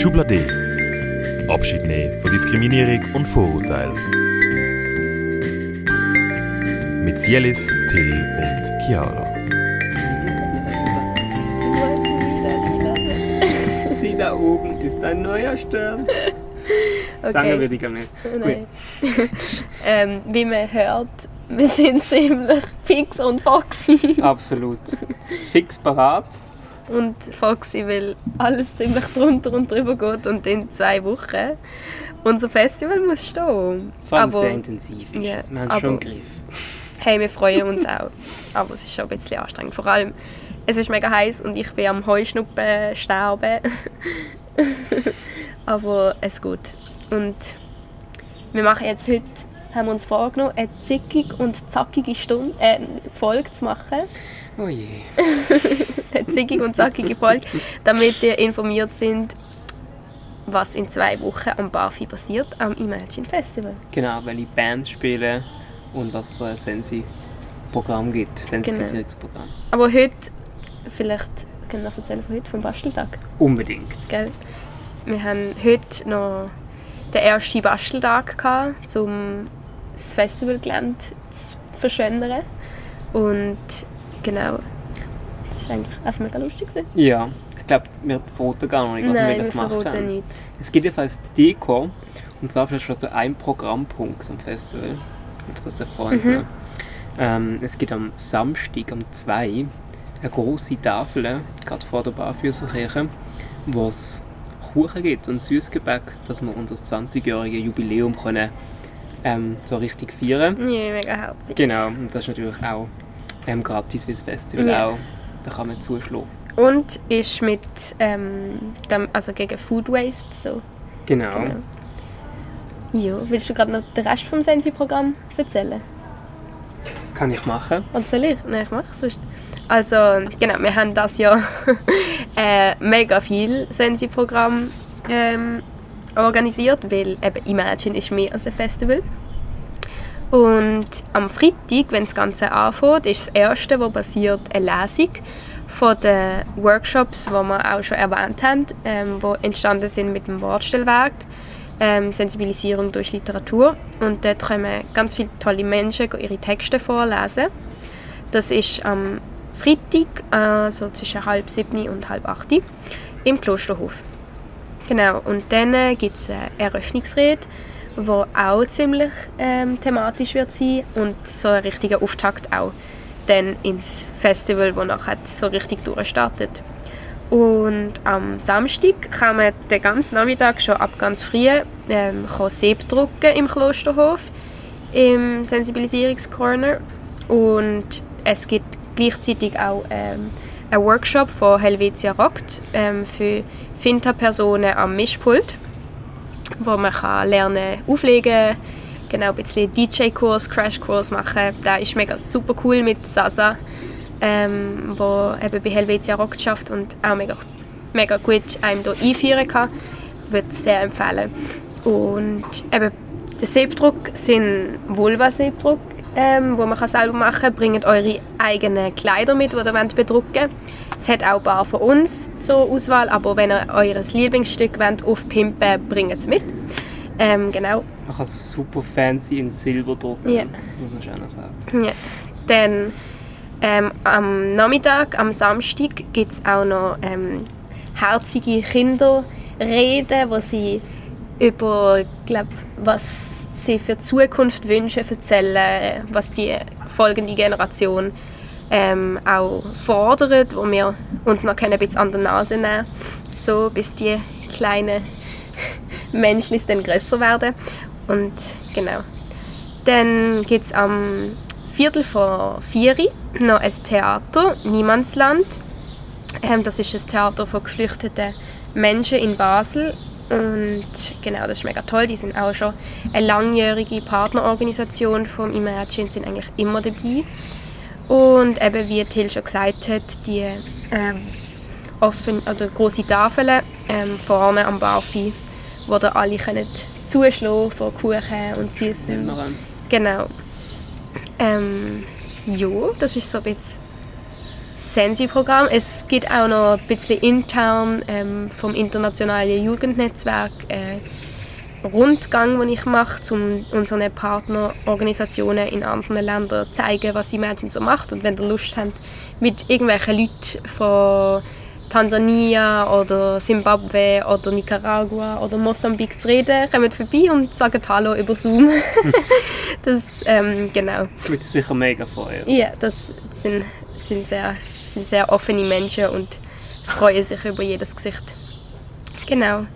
Schublade. Abschied nehmen von Diskriminierung und Vorurteil. Mit Cielis, Till und Chiara. Sie da oben ist ein neuer Stern. Okay. Sagen würde ich gar nicht. Nein. ähm, wie man hört, wir sind ziemlich fix und foxy. Absolut. Fix parat. Und foxy, weil alles ziemlich drunter und drüber geht und in zwei Wochen unser Festival muss stehen. Vor allem Aber- sehr intensiv ist es. Wir haben aber- schon im Griff. Hey, wir freuen uns auch. Aber es ist schon ein bisschen anstrengend. Vor allem, es ist mega heiß und ich bin am Heuschnuppen sterben. Aber es geht. Und wir machen jetzt heute, haben wir uns vorgenommen, eine zickig und zackige Stunde, äh, Folge zu machen. Oh je. Eine zickige und zackige Folge, damit ihr informiert sind, was in zwei Wochen am Barfi passiert, am Imagine Festival. Genau, welche Bands spielen und was für ein Sensi-Programm gibt. Sensibilisierungsprogramm. Aber heute, vielleicht können wir erzählen von heute, vom Basteltag. Unbedingt. Gell? Wir haben heute noch den ersten Basteltag, gehabt, um das Festivalgelände zu verschönern. Und genau, das war eigentlich einfach mega lustig. gewesen. Ja, ich glaube, wir verraten gar noch nicht, was Nein, wir wir gemacht haben. nichts. Es gibt jedenfalls Deko. Und zwar vielleicht schon so ein Programmpunkt am Festival. Das da vorhin Mhm. ähm, Es gibt am Samstag um 2 eine große Tafel, gerade vor der Barfüßerkirche, wo es Kuchen gibt und Süßgebäck, dass wir unser 20-jähriges Jubiläum können, ähm, so richtig feiern Ja, mega herzig. Genau, und das ist natürlich auch ähm, gratis wie das Festival Ja. auch. Da kann man zuschlagen. Und ist mit ähm, dem, also gegen Food Waste so. Genau. Genau. Ja, willst du gerade noch den Rest vom Sensi-Programm erzählen? Kann ich machen. Was soll ich? Nein, ich mache es sonst. Also, genau, wir haben das Jahr äh, mega viel Sensi-Programm ähm, organisiert, weil eben Imagine ist mehr als ein Festival. Und am Freitag, wenn das Ganze anfängt, ist das erste, was passiert, eine Lesung von den Workshops, die wir auch schon erwähnt haben, ähm, die entstanden sind mit dem Wortstellwerk, ähm, Sensibilisierung durch Literatur. Und dort können ganz viele tolle Menschen ihre Texte vorlesen. Das ist am Freitag, so zwischen halb sieben und halb acht im Klosterhof. Genau, und dann äh, gibt es eine Eröffnungsrede, die auch ziemlich ähm, thematisch wird sein und so ein richtiger Auftakt auch dann ins Festival, wo nachher so richtig durchstartet. Und am Samstag kann man den ganzen Nachmittag schon ab ganz früh ähm, Seb drucken im Klosterhof, im Sensibilisierungscorner. Und es gibt gleichzeitig auch ähm, einen Workshop von Helvetia Rockt ähm, für Finta-Personen am Mischpult, wo man kann lernen auflegen genau ein bisschen DJ-Kurs, Crash-Kurs machen. Der ist mega super cool mit Sasa, ähm, wo eben bei Helvetia Rockt schafft und auch mega, mega gut einem hier einführen kann. Ich würde es sehr empfehlen. Und eben der Siebdruck sind Vulva-Siebdruck, ähm, wo man kann selber machen kann. Bringt eure eigenen Kleider mit, die ihr wollt bedrucken wollt. Es hat auch ein paar von uns zur Auswahl, aber wenn ihr euer Lieblingsstück wollt, aufpimpen bringt es mit. Ähm, genau. Man kann es super fancy in Silber drucken. Ja. Das muss man schon sagen. Ja. Dann ähm, am Nachmittag, am Samstag, gibt es auch noch ähm, herzige Kinderreden, wo sie über, glaub, was sie für die Zukunft wünschen, erzählen, was die folgende Generation ähm, auch fordert, wo wir uns noch ein bisschen an der Nase nehmen so bis die kleinen Menschlis dann größer werden. Und genau. Dann gibt es am Viertel vor vier noch ein Theater, Niemandsland. Ähm, das ist ein Theater von geflüchteten Menschen in Basel. Und genau, das ist mega toll. Die sind auch schon eine langjährige Partnerorganisation vom Imagine, sind eigentlich immer dabei. Und eben, wie Till schon gesagt hat, die ähm, offen, oder große Tafeln ähm, vorne am Barfi, wo da alle können zuschlagen von Kuchen und Süßen. Ähm, Genau. Ähm, ja, das ist so ein bisschen Sensi-Programm. Es gibt auch noch ein bisschen intern ähm, vom internationalen Jugendnetzwerk äh, Rundgang, den ich mache, um unseren Partnerorganisationen in anderen Ländern zu zeigen, was Imagine so macht. Und wenn ihr Lust habt, mit irgendwelchen Leuten von Tansania oder Simbabwe oder Nicaragua oder Mosambik zu reden, kommt vorbei und sagt Hallo über Zoom. das, ähm, genau. Du würdest sicher mega freuen. Ja, das sind, sind, sehr, sind sehr offene Menschen und freuen sich über jedes Gesicht. Genau.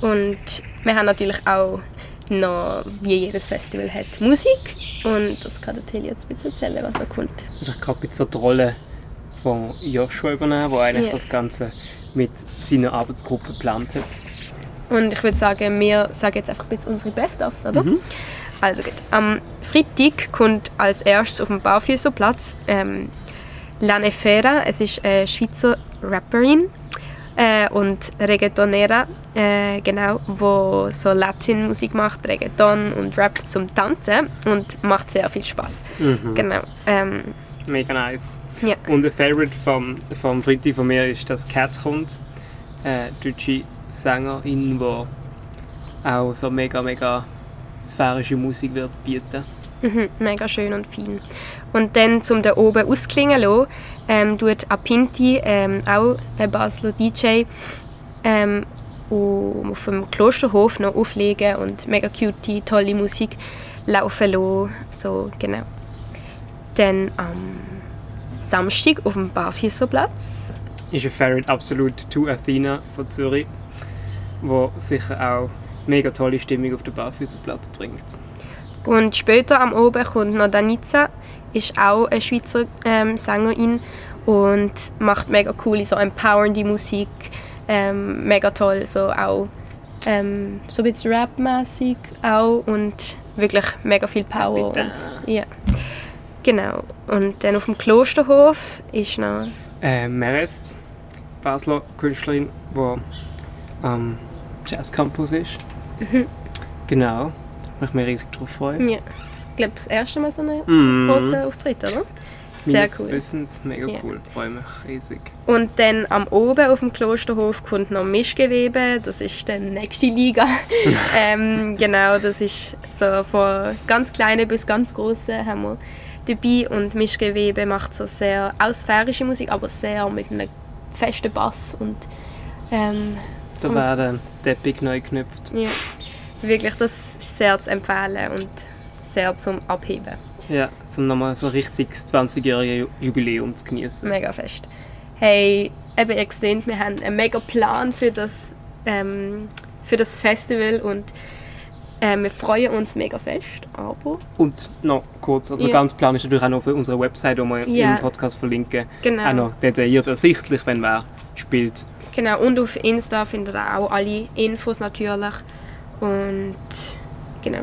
Und wir haben natürlich auch noch, wie jedes Festival hat, Musik. Und das kann der Tilly jetzt ein bisschen erzählen, was er kommt. Ich gerade mit so die Rolle von Joshua übernehmen, der eigentlich Ja. das Ganze mit seiner Arbeitsgruppe geplant hat. Und ich würde sagen, wir sagen jetzt einfach ein bisschen unsere Best-ofs, oder? Also gut. Am Freitag kommt als erstes auf dem Baufüßerplatz ähm, Lane Fera. Es ist eine Schweizer Rapperin äh, und Reggaetonera, äh, genau, wo so Latin-Musik macht, Reggaeton und Rap zum Tanzen und macht sehr viel Spaß. Genau. Ähm, Mega nice. ja. Und ein Favorite vom, vom Freitag von mir ist, dass Cat kommt. Eine deutsche Sängerin, die auch so mega, mega sphärische Musik wird bieten. Mhm, mega schön und fein. Und dann zum da oben ausklingen lassen, ähm, tut Apinti, ähm, auch ein Basler DJ, ähm, auf dem Klosterhof noch auflegen und mega cute, tolle Musik laufen lassen. So, genau. Dann am Samstag auf dem Barfüßerplatz. Ist ein Favorite absolut to Athena von Zürich, wo sicher auch mega tolle Stimmung auf den Barfüßerplatz bringt. Und später am Oben kommt noch Danica, ist auch eine Schweizer ähm, Sängerin und macht mega coole, so empowernde Musik. Ähm, mega toll, so auch ähm, so ein bisschen Rap-mäßig auch und wirklich mega viel Power. Und, ja. Genau. Und dann auf dem Klosterhof ist noch Äh, Merest, Basler Künstlerin, die am Jazz Campus ist. Genau, da ich mich riesig drauf freuen. ja, ich glaube das erste Mal so ein Mhm. großer Auftritt, oder? Sehr Meines cool. Wissens, mega Ja. cool, freue mich riesig. Und dann am oben auf dem Klosterhof kommt noch Mischgewebe, das ist die nächste Liga. ähm, genau, das ist so von ganz kleinen bis ganz großen haben wir dabei und Mischgewebe macht so sehr ausfärische Musik, aber sehr mit einem festen Bass und ähm, So werden Teppich neu geknüpft. ja, wirklich das ist sehr zu empfehlen und sehr zum Abheben. Ja, um nochmal so richtig das 20-jährige Ju- Jubiläum zu genießen. Mega fest. Hey, eben ihr seht, wir haben einen mega Plan für das, ähm, für das Festival und ähm, wir freuen uns mega fest, aber Und noch kurz, also Ja. ganz plan ist natürlich auch noch für unsere Website, die wir Ja. im Podcast verlinken, Genau. auch noch detailliert ersichtlich, wenn wer spielt. genau, und auf Insta findet ihr auch alle Infos natürlich und genau.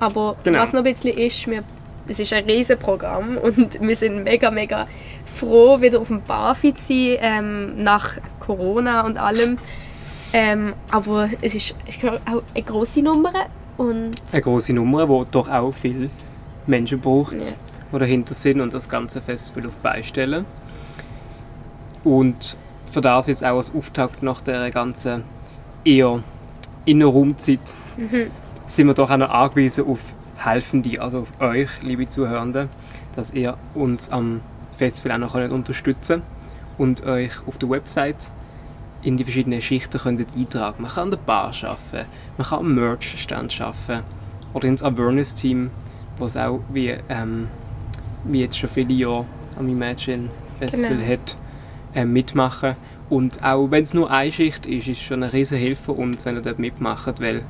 Aber Genau. was noch ein bisschen ist, wir, es ist ein riesen Programm und wir sind mega, mega froh, wieder auf dem Barfi zu sein, ähm, nach Corona und allem. Ähm, aber es ist auch eine grosse Nummer und Eine große Nummer, die doch auch viele Menschen braucht, Ja. die dahinter sind und das ganze Festival auf beistellen. Und für das jetzt auch als Auftakt nach der ganzen eher Innenraumzeit sind wir doch auch noch angewiesen auf Helfende, also auf euch, liebe Zuhörende, dass ihr uns am Festival auch noch könnt unterstützen und euch auf der Website in die verschiedenen Schichten könnt eintragen. Man kann an der Bar arbeiten, man kann am Merch-Stand arbeiten oder ins Awareness-Team, was auch wie, ähm, wie jetzt schon viele Jahre am Imagine Festival Genau. hat, äh, mitmachen. Und auch wenn es nur eine Schicht ist, ist es schon eine riesen Hilfe für uns, wenn ihr dort mitmacht, weil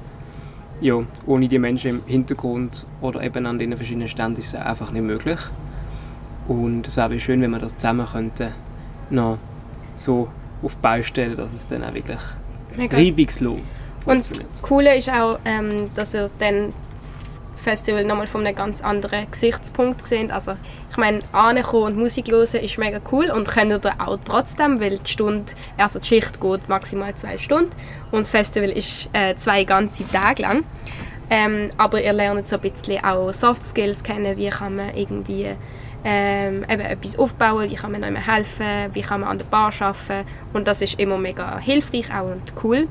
ja, ohne die Menschen im Hintergrund oder eben an den verschiedenen Ständen ist es einfach nicht möglich. Und es wäre schön, wenn wir das zusammen könnten, noch so auf die Beine stellen, dass es dann auch wirklich mega reibungslos Und das. Coole ist auch, ähm, dass ihr dann das Festival nochmal von einem ganz anderen Gesichtspunkt seht. Also ich meine, ankommen und Musik hören ist mega cool und könnt ihr auch trotzdem, weil die Stunde, also die Schicht geht maximal zwei Stunden und das Festival ist äh, zwei ganze Tage lang. Ähm, aber ihr lernt so ein bisschen auch Soft Skills kennen, wie kann man irgendwie ähm, eben etwas aufbauen, wie kann man jemandem helfen, wie kann man an der Bar arbeiten und das ist immer mega hilfreich auch und cool.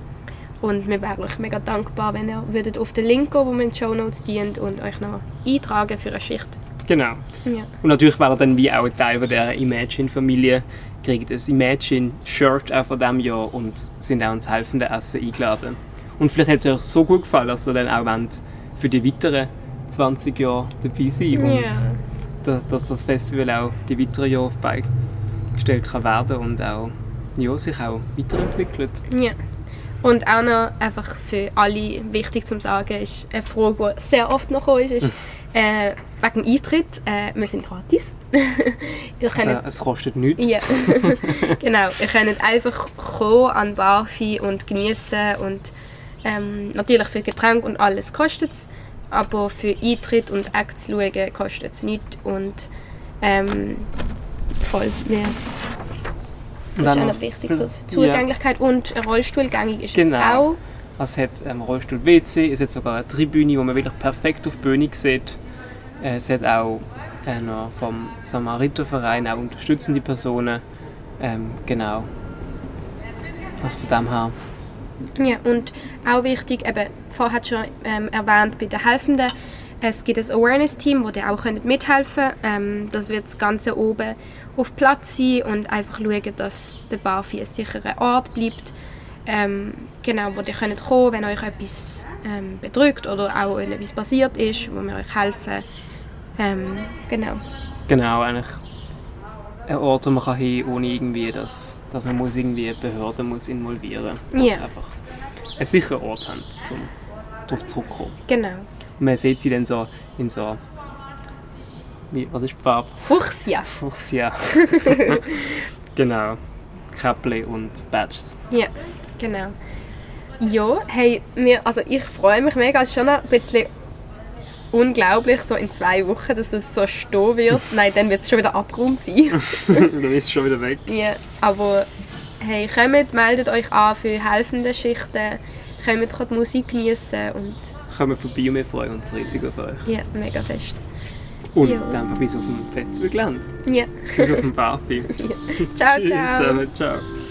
Und wir wären euch mega dankbar, wenn ihr würdet auf den Link gehen, wo wir in den Show Notes dient und euch noch eintragen für eine Schicht. Genau. Ja. Und natürlich wäre dann wie auch ein Teil von dieser Imagine-Familie, kriegt ein Imagine-Shirt auch von diesem Jahr und sind auch ins helfende Essen eingeladen. Und vielleicht hat es euch so gut gefallen, dass ihr dann auch wollt, für die weiteren 20 Jahre dabei sein und Ja. Dass das Festival auch die weiteren Jahre auf Beine gestellt kann werden und auch ja, sich auch weiterentwickelt. Ja. Und auch noch einfach für alle wichtig zu sagen, ist eine Frage, die sehr oft noch ist, ist äh, wegen dem Eintritt. Äh, wir sind gratis. Ihr Also, könnt, es kostet nichts. ja, genau. Ihr könnt einfach kommen an Barfi und genießen und ähm, natürlich für Getränk und alles kostet es, aber für Eintritt und Acts schauen kostet es nichts und ähm, voll, ja. Und Das ist dann auch noch- wichtig, so Ja. Zugänglichkeit und Rollstuhlgängig ist Genau. es auch. Es hat ähm, Rollstuhl-WC, es hat sogar eine Tribüne, wo man wirklich perfekt auf die Bühne sieht. Äh, Es hat auch äh, vom Samariterverein auch unterstützende Personen. Ähm, genau. Also von dem her. Ja, und auch wichtig, eben, vorher hat schon ähm, erwähnt, bei den Helfenden, es gibt ein Awareness-Team, wo ihr auch könnt mithelfen könnt. Ähm, das wird das Ganze oben auf Platz sein und einfach schauen, dass der Barfi ein sicherer Ort bleibt. Ähm, genau, wo ihr könnt kommen, wenn euch etwas ähm, bedrückt oder auch etwas passiert ist, wo wir euch helfen. Ähm, genau. Genau, eigentlich ein Ort, wo man kann hin ohne irgendwie, dass, dass man muss irgendwie Behörden muss involvieren muss. Ja. Einfach einen sicheren Ort haben, um darauf zurückzukommen. Genau. Und man sieht sie dann so in so... Wie, was ist die Farbe? Fuchsia. Fuchsia. genau. Käppli und Badges. Ja, genau. Ja, hey, wir, also ich freue mich mega. Es ist schon ein bisschen unglaublich, so in zwei Wochen, dass das so stehen wird. Nein, dann wird es schon wieder Abgrund sein. Dann ist es schon wieder weg. ja, aber hey, kommt, meldet euch an für helfende Schichten. Kommt, könnt die Musik genießen und Kommen vorbei und wir freuen uns riesig auf euch. ja, mega fest. Und Ja. dann bis auf dem Festivalgelände. Ja, Bis auf dem Barfi. ciao, Tschüss ciao. zusammen. Ciao.